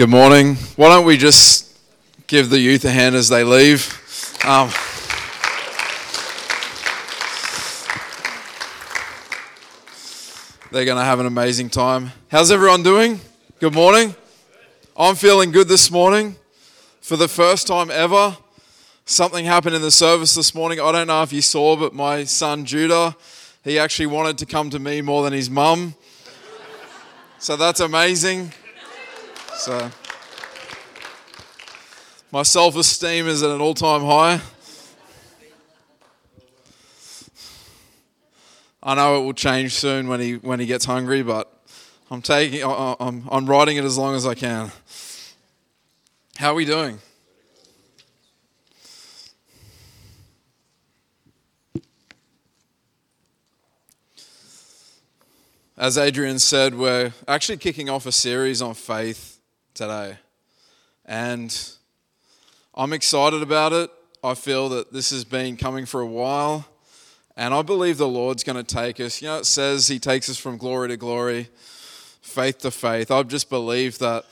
Good morning. Why don't we just give the youth a hand as they leave? Um, they're going to have an amazing time. How's everyone doing? Good morning. I'm feeling good this morning. For the first time ever, something happened in the service this morning. I don't know if you saw, but my son Judah, he actually wanted to come to me more than his mum. So that's amazing. So my self esteem is at an all time high. I know it will change soon when he when he gets hungry, but I'm taking I'm I'm riding it as long as I can. How are we doing? As Adrian said, we're actually kicking off a series on faith today. And I'm excited about it. I feel that this has been coming for a while. And I believe the Lord's going to take us. You know, it says He takes us from glory to glory, faith to faith. I just believe that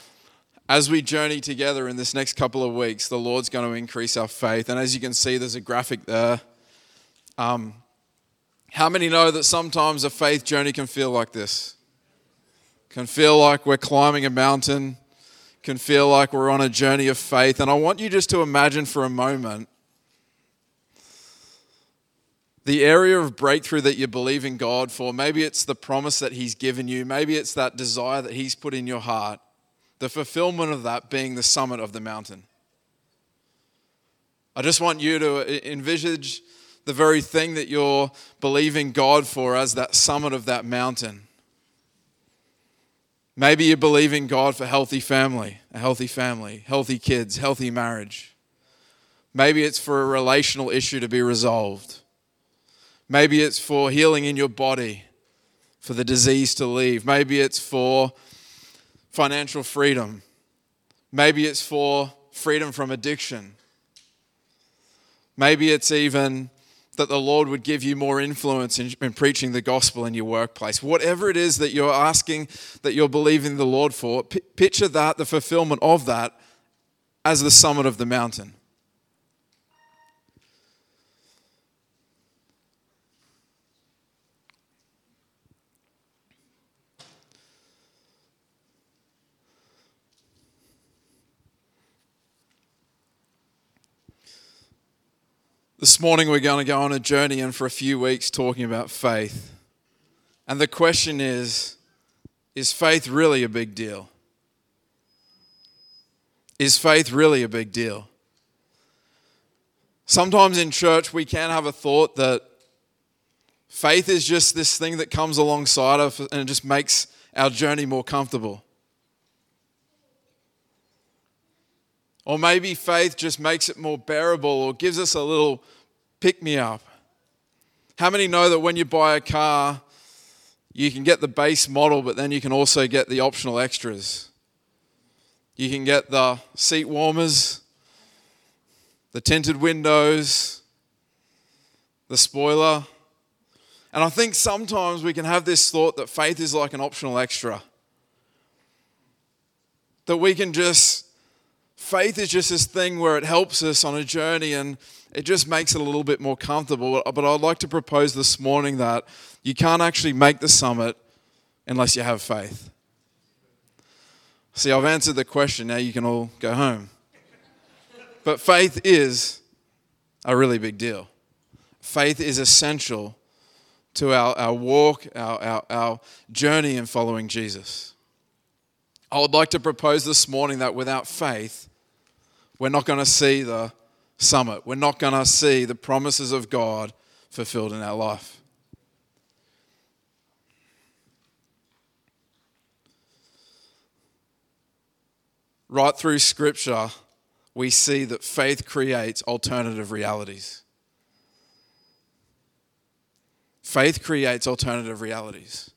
as we journey together in this next couple of weeks, the Lord's going to increase our faith. And as you can see, there's a graphic there. Um, how many know that sometimes a faith journey can feel like this? Can feel like we're climbing a mountain, can feel like we're on a journey of faith. And I want you just to imagine for a moment the area of breakthrough that you believe in God for. Maybe it's the promise that He's given you, maybe it's that desire that He's put in your heart. The fulfillment of that being the summit of the mountain. I just want you to envisage the very thing that you're believing God for as that summit of that mountain. Maybe you're believing God for healthy family, a healthy family, healthy kids, healthy marriage. Maybe it's for a relational issue to be resolved. Maybe it's for healing in your body, for the disease to leave. Maybe it's for financial freedom. Maybe it's for freedom from addiction. Maybe it's even that the Lord would give you more influence in, in, preaching the gospel in your workplace. Whatever it is that you're asking, that you're believing the Lord for, p- picture that, the fulfillment of that, as the summit of the mountain. This morning, we're going to go on a journey and for a few weeks talking about faith. And the question is Is faith really a big deal? Is faith really a big deal? Sometimes in church, we can have a thought that faith is just this thing that comes alongside of and it just makes our journey more comfortable. Or maybe faith just makes it more bearable or gives us a little pick me up. How many know that when you buy a car, you can get the base model, but then you can also get the optional extras? You can get the seat warmers, the tinted windows, the spoiler. And I think sometimes we can have this thought that faith is like an optional extra. That we can just faith is just this thing where it helps us on a journey and it just makes it a little bit more comfortable. But I'd like to propose this morning that you can't actually make the summit unless you have faith. See, I've answered the question. Now you can all go home. But faith is a really big deal. Faith is essential to our, our walk, our, our, our journey in following Jesus. I would like to propose this morning that without faith, we're not going to see the summit. We're not going to see the promises of God fulfilled in our life. Right through Scripture, we see that faith creates alternative realities. Faith creates alternative realities.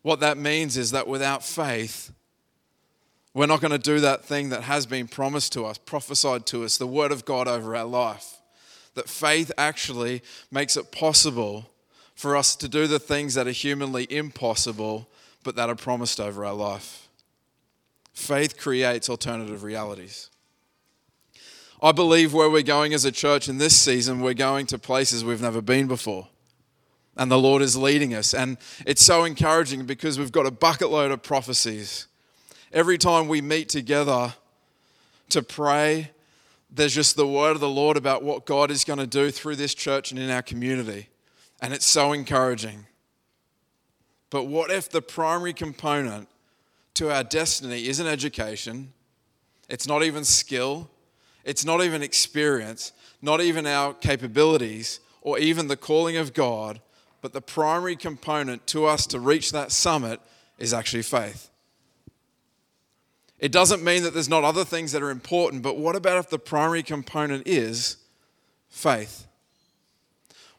What that means is that without faith, we're not going to do that thing that has been promised to us, prophesied to us, the Word of God over our life. That faith actually makes it possible for us to do the things that are humanly impossible, but that are promised over our life. Faith creates alternative realities. I believe where we're going as a church in this season, we're going to places we've never been before. And the Lord is leading us. And it's so encouraging because we've got a bucket load of prophecies. Every time we meet together to pray, there's just the word of the Lord about what God is going to do through this church and in our community. And it's so encouraging. But what if the primary component to our destiny isn't education? It's not even skill. It's not even experience, not even our capabilities, or even the calling of God. But the primary component to us to reach that summit is actually faith. It doesn't mean that there's not other things that are important, but what about if the primary component is faith?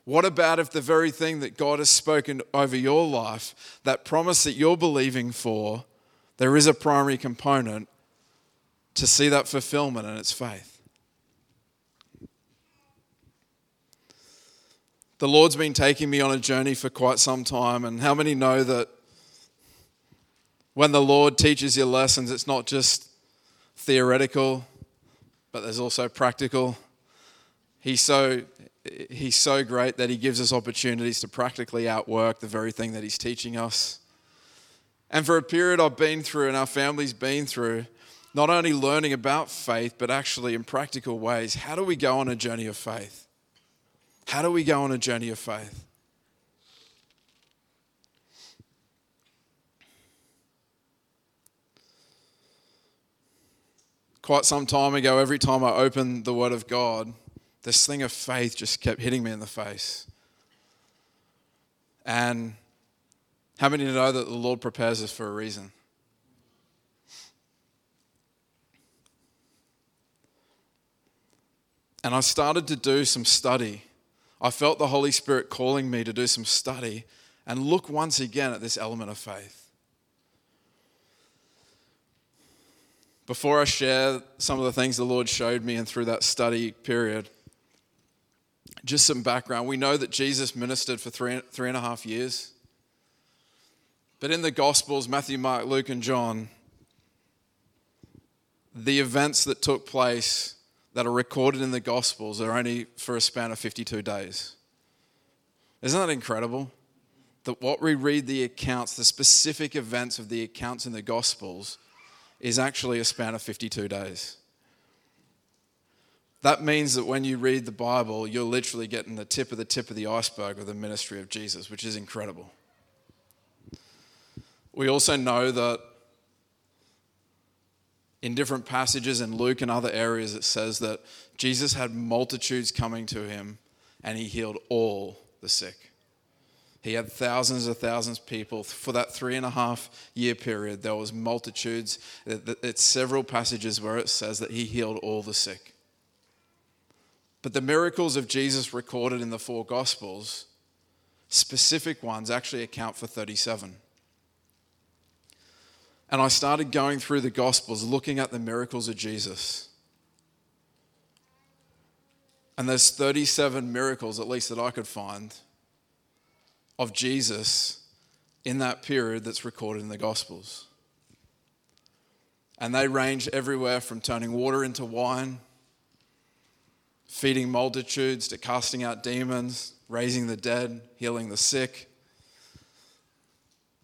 What about if the very thing that God has spoken over your life, that promise that you're believing for, there is a primary component to see that fulfillment and it's faith? The Lord's been taking me on a journey for quite some time, and how many know that when the Lord teaches you lessons, it's not just theoretical, but there's also practical. He's so he's so great that he gives us opportunities to practically outwork the very thing that he's teaching us. And for a period I've been through and our family's been through, not only learning about faith, but actually in practical ways, how do we go on a journey of faith? How do we go on a journey of faith? Quite some time ago, every time I opened the Word of God, this thing of faith just kept hitting me in the face. And how many know that the Lord prepares us for a reason? And I started to do some study. I felt the Holy Spirit calling me to do some study and look once again at this element of faith. Before I share some of the things the Lord showed me and through that study period, just some background. We know that Jesus ministered for three, three and a half years. But in the Gospels, Matthew, Mark, Luke, and John, the events that took place that are recorded in the Gospels are only for a span of 52 days. Isn't that incredible? That what we read the accounts, the specific events of the accounts in the Gospels, is actually a span of 52 days. That means that when you read the Bible, you're literally getting the tip of the tip of the iceberg of the ministry of Jesus, which is incredible. We also know that in different passages in Luke and other areas, it says that Jesus had multitudes coming to him and he healed all the sick. He had thousands of thousands of people for that three and a half year period. There was multitudes. It's several passages where it says that he healed all the sick. But the miracles of Jesus recorded in the four Gospels, specific ones, actually account for 37. And I started going through the Gospels, looking at the miracles of Jesus. And there's 37 miracles, at least that I could find, of Jesus in that period that's recorded in the Gospels. And they range everywhere from turning water into wine feeding multitudes, to casting out demons, raising the dead, healing the sick,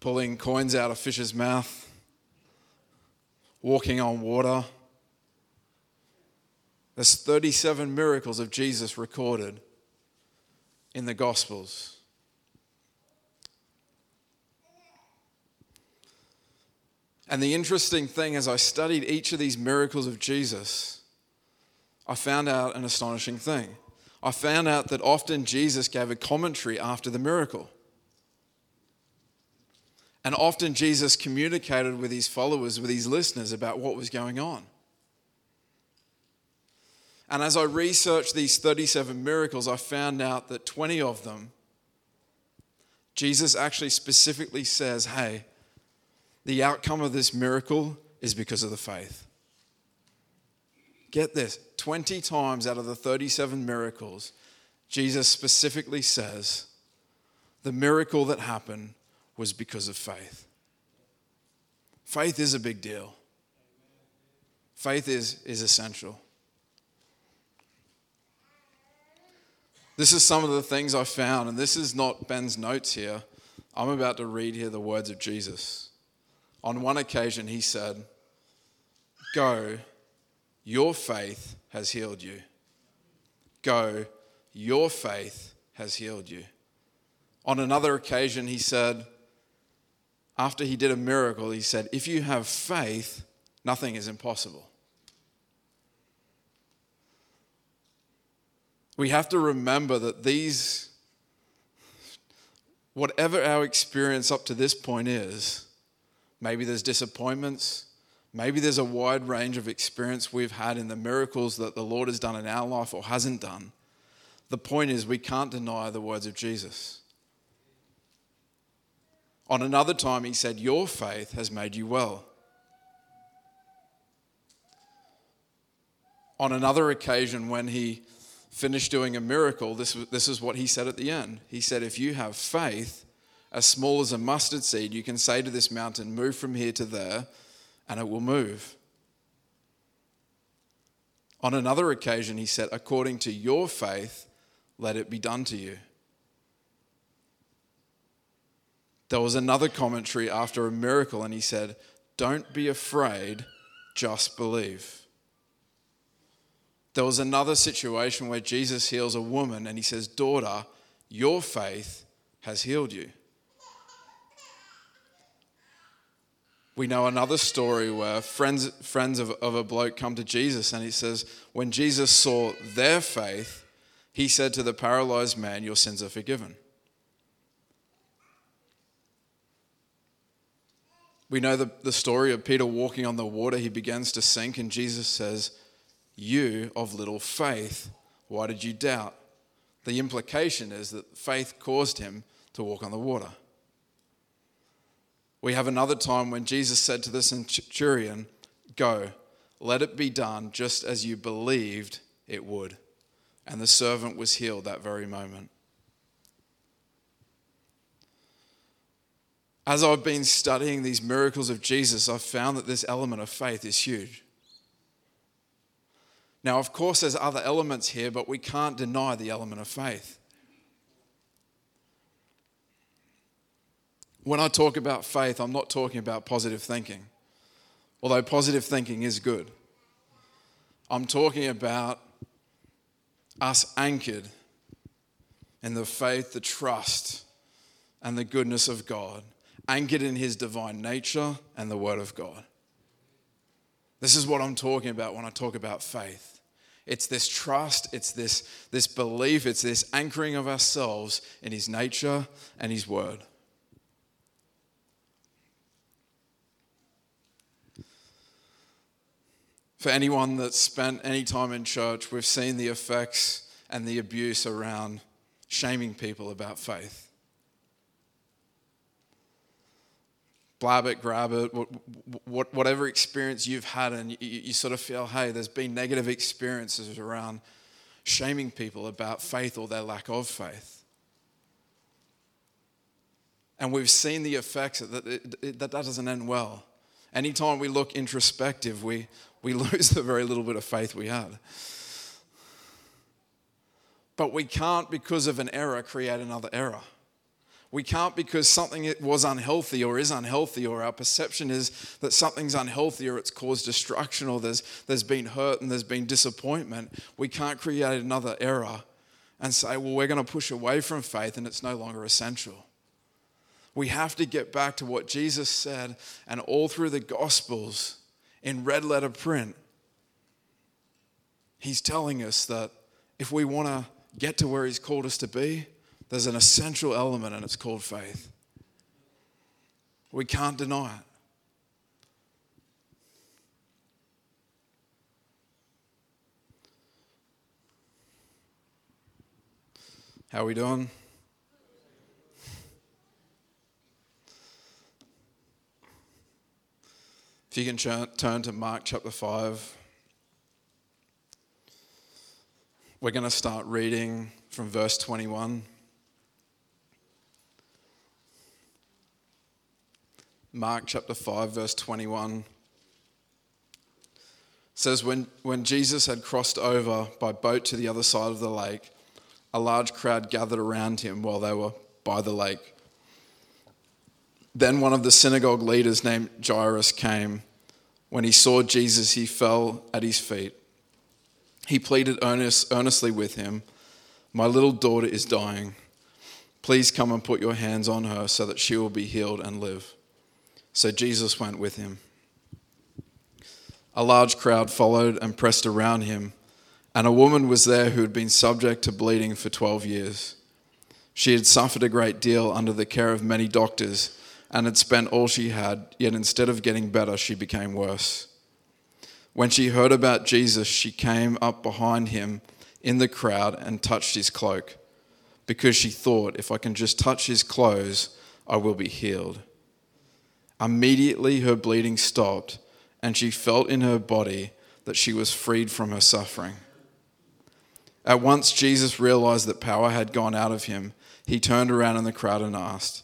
pulling coins out of fish's mouth, walking on water. There's 37 miracles of Jesus recorded in the Gospels. And the interesting thing as I studied each of these miracles of Jesus, I found out an astonishing thing. I found out that often Jesus gave a commentary after the miracle. And often Jesus communicated with his followers, with his listeners, about what was going on. And as I researched these 37 miracles, I found out that 20 of them, Jesus actually specifically says, hey, the outcome of this miracle is because of the faith. Get this 20 times out of the 37 miracles, Jesus specifically says the miracle that happened was because of faith. Faith is a big deal. Faith is, is essential. This is some of the things I found, and this is not Ben's notes here. I'm about to read here the words of Jesus. On one occasion, he said, Go, your faith has healed you. Go, your faith has healed you. On another occasion, he said, after he did a miracle, he said, If you have faith, nothing is impossible. We have to remember that these, whatever our experience up to this point is, maybe there's disappointments, maybe there's a wide range of experience we've had in the miracles that the Lord has done in our life or hasn't done. The point is, we can't deny the words of Jesus. On another time, he said, Your faith has made you well. On another occasion, when he finished doing a miracle, this, this is what he said at the end. He said, If you have faith as small as a mustard seed, you can say to this mountain, Move from here to there, and it will move. On another occasion, he said, According to your faith, let it be done to you. There was another commentary after a miracle, and he said, Don't be afraid, just believe. There was another situation where Jesus heals a woman and he says, Daughter, your faith has healed you. We know another story where friends, friends of, of a bloke come to Jesus and he says, When Jesus saw their faith, he said to the paralyzed man, Your sins are forgiven. We know the, the story of Peter walking on the water. He begins to sink, and Jesus says, you of little faith, why did you doubt? The implication is that faith caused him to walk on the water. We have another time when Jesus said to the centurion, Go, let it be done just as you believed it would. And the servant was healed that very moment. As I've been studying these miracles of Jesus, I've found that this element of faith is huge. Now, of course, there's other elements here, but we can't deny the element of faith. When I talk about faith, I'm not talking about positive thinking, although positive thinking is good. I'm talking about us anchored in the faith, the trust, and the goodness of God, anchored in His divine nature and the Word of God. This is what I'm talking about when I talk about faith. It's this trust, it's this, this belief, it's this anchoring of ourselves in His nature and His word. For anyone that's spent any time in church, we've seen the effects and the abuse around shaming people about faith. blab it, grab it, whatever experience you've had, and you, sort of feel, hey, there's been negative experiences around shaming people about faith or their lack of faith. And we've seen the effects that that, doesn't end well. Anytime we look introspective, we, we lose the very little bit of faith we had. But we can't, because of an error, create another error. We can't because something was unhealthy or is unhealthy, or our perception is that something's unhealthy or it's caused destruction or there's, there's been hurt and there's been disappointment. We can't create another error and say, well, we're going to push away from faith and it's no longer essential. We have to get back to what Jesus said, and all through the Gospels in red letter print, He's telling us that if we want to get to where He's called us to be, there's an essential element, and it's called faith. We can't deny it. How are we doing? If you can turn to Mark chapter 5, we're going to start reading from verse 21. Mark chapter 5, verse 21. says, when, when Jesus had crossed over by boat to the other side of the lake, a large crowd gathered around him while they were by the lake. Then one of the synagogue leaders named Jairus came. When he saw Jesus, he fell at his feet. He pleaded earnest, earnestly with him, My little daughter is dying. Please come and put your hands on her so that she will be healed and live. So Jesus went with him. A large crowd followed and pressed around him, and a woman was there who had been subject to bleeding for 12 years. She had suffered a great deal under the care of many doctors and had spent all she had, yet instead of getting better, she became worse. When she heard about Jesus, she came up behind him in the crowd and touched his cloak, because she thought, if I can just touch his clothes, I will be healed. Immediately her bleeding stopped, and she felt in her body that she was freed from her suffering. At once, Jesus realized that power had gone out of him. He turned around in the crowd and asked,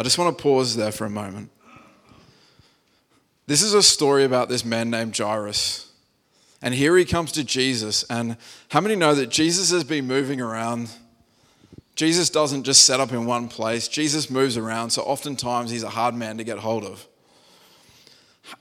I just want to pause there for a moment. This is a story about this man named Jairus. And here he comes to Jesus. And how many know that Jesus has been moving around? Jesus doesn't just set up in one place, Jesus moves around. So oftentimes he's a hard man to get hold of.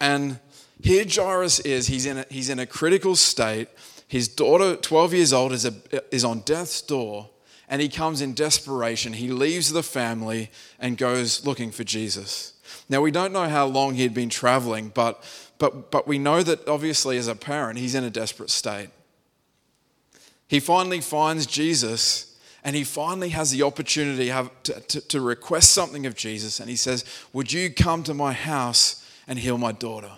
And here Jairus is, he's in a, he's in a critical state. His daughter, 12 years old, is, a, is on death's door, and he comes in desperation. He leaves the family and goes looking for Jesus. Now, we don't know how long he'd been traveling, but, but, but we know that obviously, as a parent, he's in a desperate state. He finally finds Jesus, and he finally has the opportunity to, to, to request something of Jesus. And he says, Would you come to my house and heal my daughter?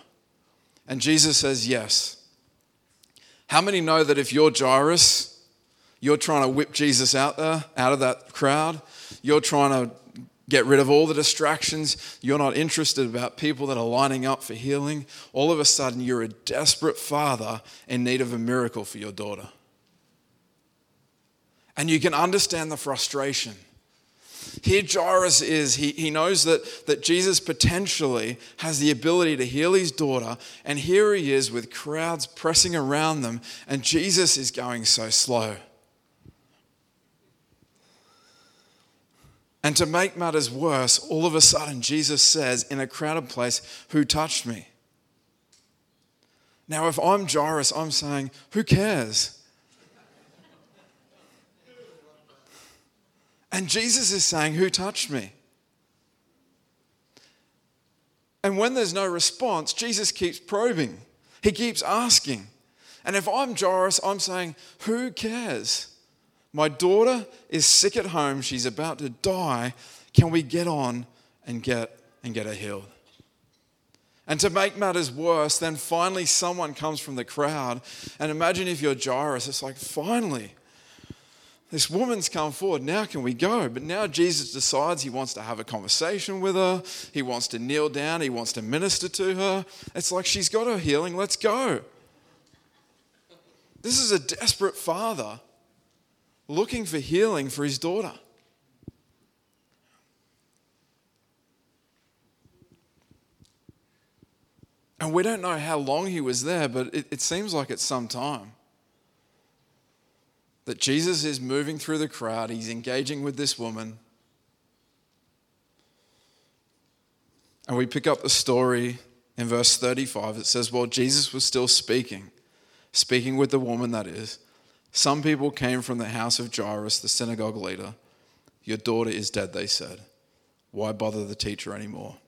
And Jesus says, Yes. How many know that if you're Jairus, you're trying to whip Jesus out there, out of that crowd? You're trying to get rid of all the distractions. You're not interested about people that are lining up for healing. All of a sudden, you're a desperate father in need of a miracle for your daughter. And you can understand the frustration. Here, Jairus is, he, he knows that, that Jesus potentially has the ability to heal his daughter, and here he is with crowds pressing around them, and Jesus is going so slow. And to make matters worse, all of a sudden, Jesus says in a crowded place, Who touched me? Now, if I'm Jairus, I'm saying, Who cares? And Jesus is saying, Who touched me? And when there's no response, Jesus keeps probing. He keeps asking. And if I'm Jairus, I'm saying, Who cares? My daughter is sick at home. She's about to die. Can we get on and get, and get her healed? And to make matters worse, then finally someone comes from the crowd. And imagine if you're Jairus, it's like, finally, this woman's come forward. Now can we go? But now Jesus decides he wants to have a conversation with her. He wants to kneel down. He wants to minister to her. It's like she's got her healing. Let's go. This is a desperate father looking for healing for his daughter. And we don't know how long he was there, but it, it seems like it's some time that Jesus is moving through the crowd, he's engaging with this woman. And we pick up the story in verse 35. It says, While Jesus was still speaking, speaking with the woman, that is, some people came from the house of Jairus, the synagogue leader. Your daughter is dead, they said. Why bother the teacher anymore?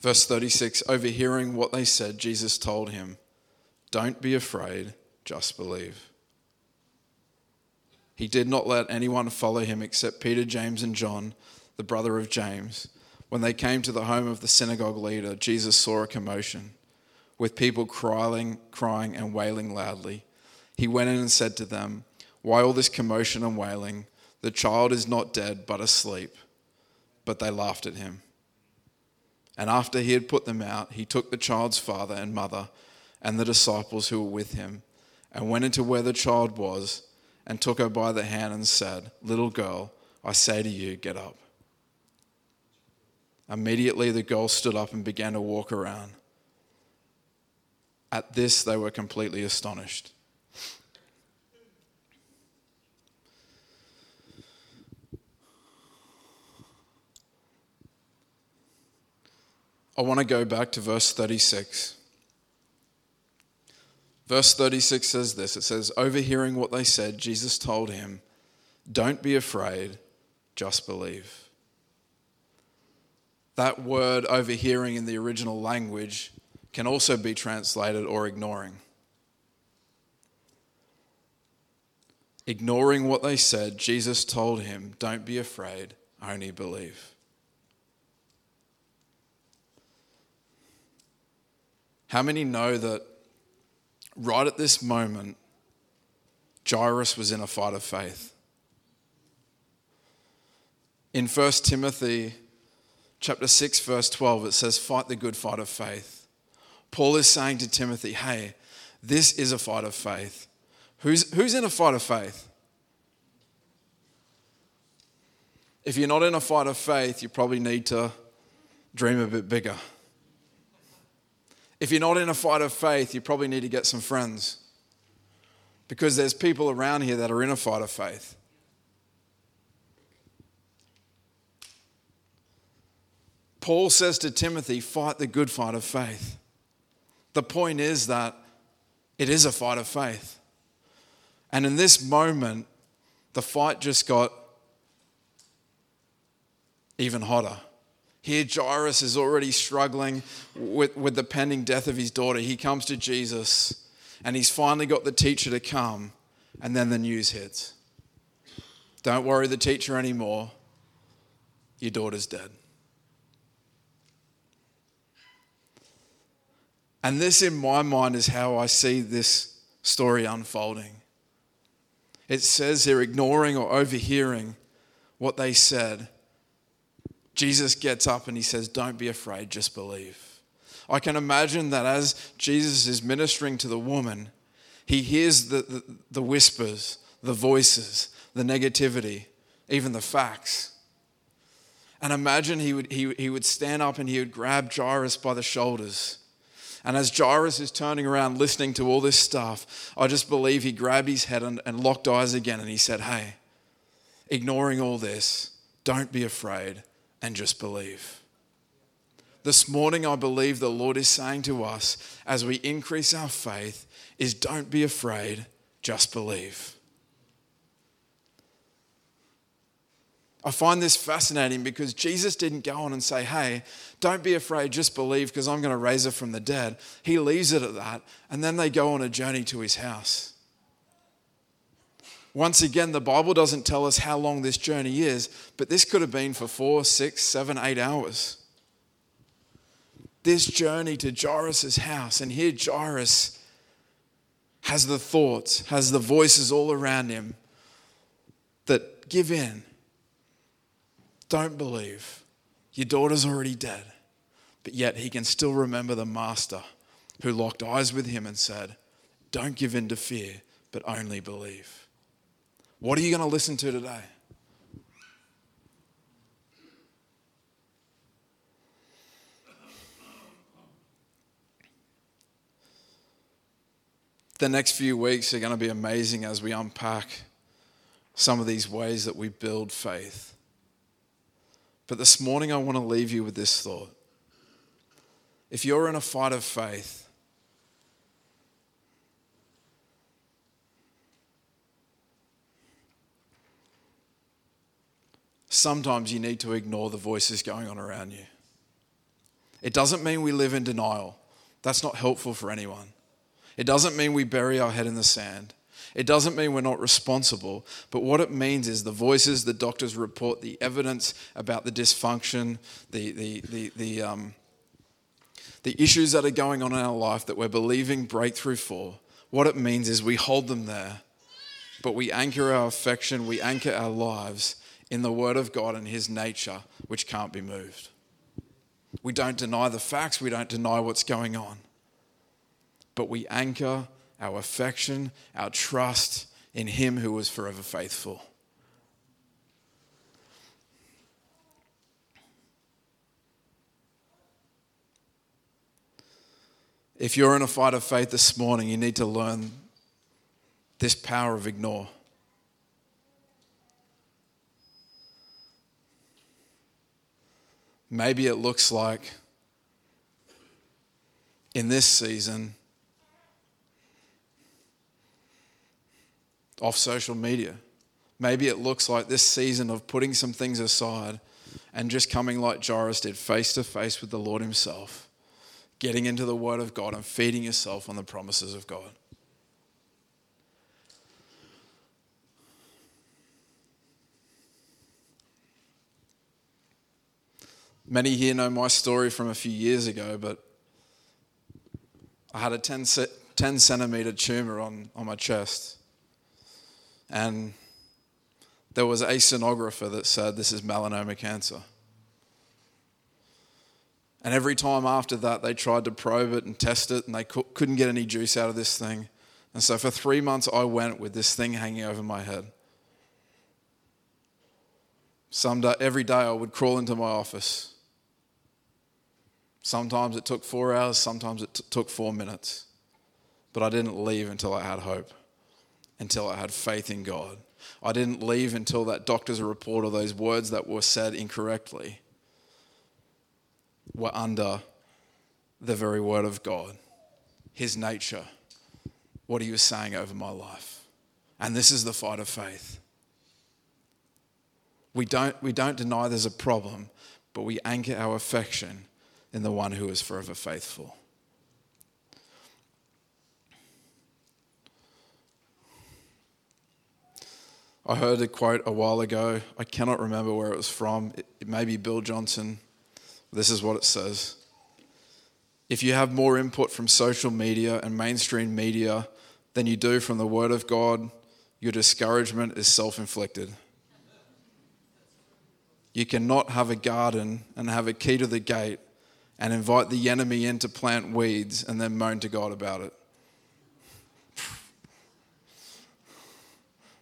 Verse 36 Overhearing what they said, Jesus told him, Don't be afraid, just believe. He did not let anyone follow him except Peter, James, and John, the brother of James. When they came to the home of the synagogue leader, Jesus saw a commotion. with people crying, crying and wailing loudly. He went in and said to them, Why all this commotion and wailing? The child is not dead, but asleep. But they laughed at him. And after he had put them out, he took the child's father and mother and the disciples who were with him and went into where the child was and took her by the hand and said, Little girl, I say to you, get up. Immediately the girl stood up and began to walk around. At this, they were completely astonished. I want to go back to verse 36. Verse 36 says this it says, Overhearing what they said, Jesus told him, Don't be afraid, just believe. That word overhearing in the original language can also be translated or ignoring. Ignoring what they said, Jesus told him, Don't be afraid, only believe. How many know that right at this moment, Jairus was in a fight of faith? In 1 Timothy chapter 6 verse 12 it says fight the good fight of faith. Paul is saying to Timothy, "Hey, this is a fight of faith." Who's who's in a fight of faith? If you're not in a fight of faith, you probably need to dream a bit bigger. If you're not in a fight of faith, you probably need to get some friends. Because there's people around here that are in a fight of faith. Paul says to Timothy, fight the good fight of faith. The point is that it is a fight of faith. And in this moment, the fight just got even hotter. Here, Jairus is already struggling with, with the pending death of his daughter. He comes to Jesus and he's finally got the teacher to come, and then the news hits. Don't worry the teacher anymore. Your daughter's dead. And this, in my mind, is how I see this story unfolding. It says here, ignoring or overhearing what they said Jesus gets up and he says, Don't be afraid, just believe. I can imagine that as Jesus is ministering to the woman, he hears the, the, the whispers, the voices, the negativity, even the facts. And imagine he would, he, he would stand up and he would grab Jairus by the shoulders. And as Jairus is turning around listening to all this stuff, I just believe he grabbed his head and, and locked eyes again and he said, Hey, ignoring all this, don't be afraid and just believe. This morning, I believe the Lord is saying to us as we increase our faith is don't be afraid, just believe. I find this fascinating because Jesus didn't go on and say, Hey, don't be afraid, just believe because I'm going to raise her from the dead. He leaves it at that, and then they go on a journey to his house. Once again, the Bible doesn't tell us how long this journey is, but this could have been for four, six, seven, eight hours. This journey to Jairus' house, and here Jairus has the thoughts, has the voices all around him that give in. Don't believe. Your daughter's already dead. But yet he can still remember the master who locked eyes with him and said, Don't give in to fear, but only believe. What are you going to listen to today? The next few weeks are going to be amazing as we unpack some of these ways that we build faith. But this morning, I want to leave you with this thought. If you're in a fight of faith, sometimes you need to ignore the voices going on around you. It doesn't mean we live in denial. That's not helpful for anyone. It doesn't mean we bury our head in the sand. It doesn't mean we're not responsible, but what it means is the voices, the doctors report, the evidence about the dysfunction, the, the, the, the, um, the issues that are going on in our life that we're believing breakthrough for, what it means is we hold them there, but we anchor our affection, we anchor our lives in the Word of God and His nature, which can't be moved. We don't deny the facts, we don't deny what's going on, but we anchor our affection, our trust in Him who is forever faithful. If you're in a fight of faith this morning, you need to learn this power of ignore. Maybe it looks like in this season off social media. Maybe it looks like this season of putting some things aside and just coming like Jairus did, face to face with the Lord Himself, getting into the Word of God and feeding yourself on the promises of God. Many here know my story from a few years ago, but I had a 10, 10 centimeter tumor on, on my chest. And there was a sonographer that said this is melanoma cancer. And every time after that, they tried to probe it and test it, and they couldn't get any juice out of this thing. And so for three months, I went with this thing hanging over my head. Some day, every day, I would crawl into my office Sometimes it took four hours, sometimes it t- took four minutes. But I didn't leave until I had hope, until I had faith in God. I didn't leave until that doctor's report or those words that were said incorrectly were under the very word of God, His nature, what He was saying over my life. And this is the fight of faith. We don't, we don't deny there's a problem, but we anchor our affection in the one who is forever faithful. I heard a quote a while ago. I cannot remember where it was from. It, it may be Bill Johnson. This is what it says If you have more input from social media and mainstream media than you do from the Word of God, your discouragement is self inflicted. You cannot have a garden and have a key to the gate and invite the enemy in to plant weeds and then moan to God about it.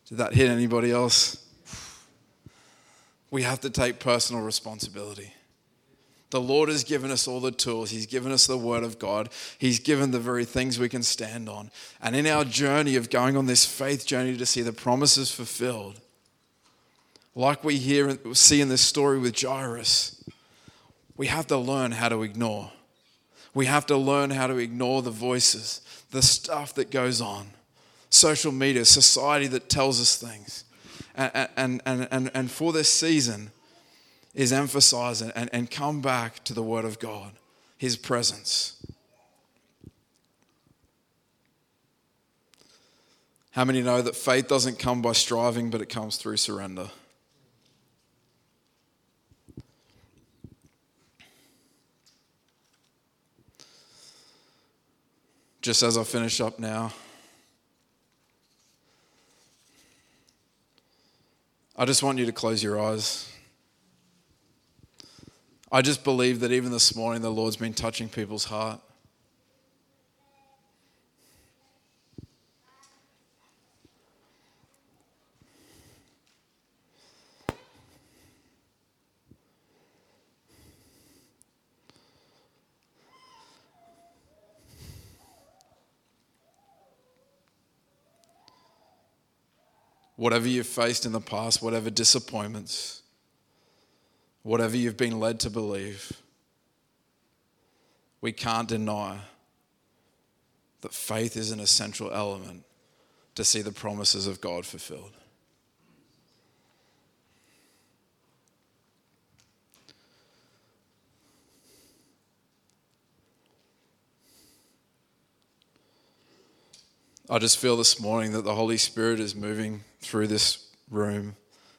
Did that hit anybody else? We have to take personal responsibility. The Lord has given us all the tools. He's given us the Word of God. He's given the very things we can stand on. And in our journey of going on this faith journey to see the promises fulfilled, like we hear see in this story with Jairus, we have to learn how to ignore. We have to learn how to ignore the voices, the stuff that goes on, social media, society that tells us things. And, and, and, and, and for this season, is emphasize and, and come back to the Word of God, His presence. How many know that faith doesn't come by striving, but it comes through surrender? Just as I finish up now, I just want you to close your eyes. I just believe that even this morning the Lord's been touching people's heart. Whatever you've faced in the past, whatever disappointments, whatever you've been led to believe, we can't deny that faith is an essential element to see the promises of God fulfilled. I just feel this morning that the Holy Spirit is moving through this room,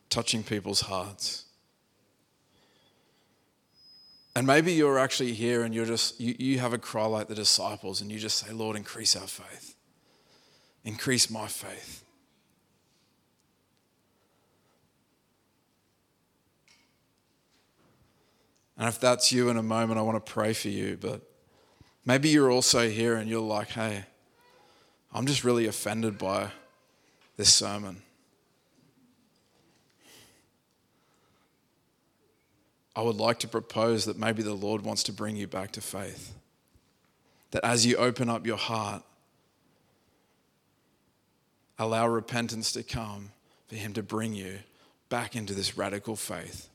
touching people's hearts. And maybe you're actually here and you're just, you, you have a cry like the disciples and you just say, Lord, increase our faith. Increase my faith. And if that's you in a moment, I want to pray for you. But maybe you're also here and you're like, hey, I'm just really offended by this sermon. I would like to propose that maybe the Lord wants to bring you back to faith. That as you open up your heart, allow repentance to come for Him to bring you back into this radical faith.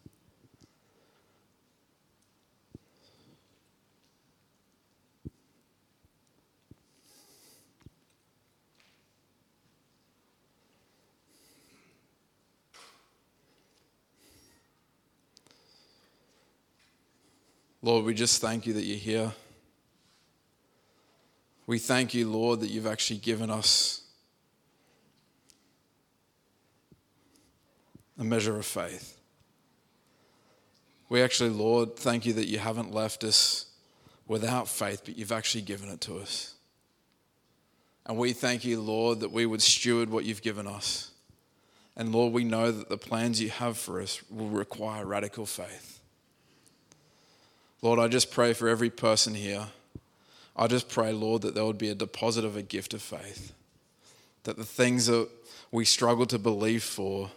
Lord, we just thank you that you're here. We thank you, Lord, that you've actually given us a measure of faith. We actually, Lord, thank you that you haven't left us without faith, but you've actually given it to us. And we thank you, Lord, that we would steward what you've given us. And Lord, we know that the plans you have for us will require radical faith. Lord, I just pray for every person here. I just pray, Lord, that there would be a deposit of a gift of faith. That the things that we struggle to believe for,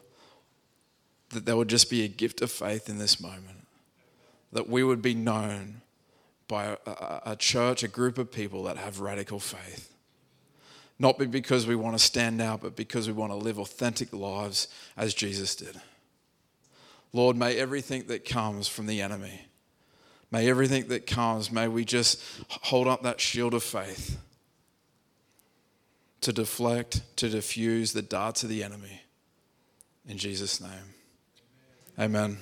that there would just be a gift of faith in this moment. That we would be known by a, a church, a group of people that have radical faith. Not because we want to stand out, but because we want to live authentic lives as Jesus did. Lord, may everything that comes from the enemy, May everything that comes, may we just hold up that shield of faith to deflect, to diffuse the darts of the enemy. In Jesus' name. Amen.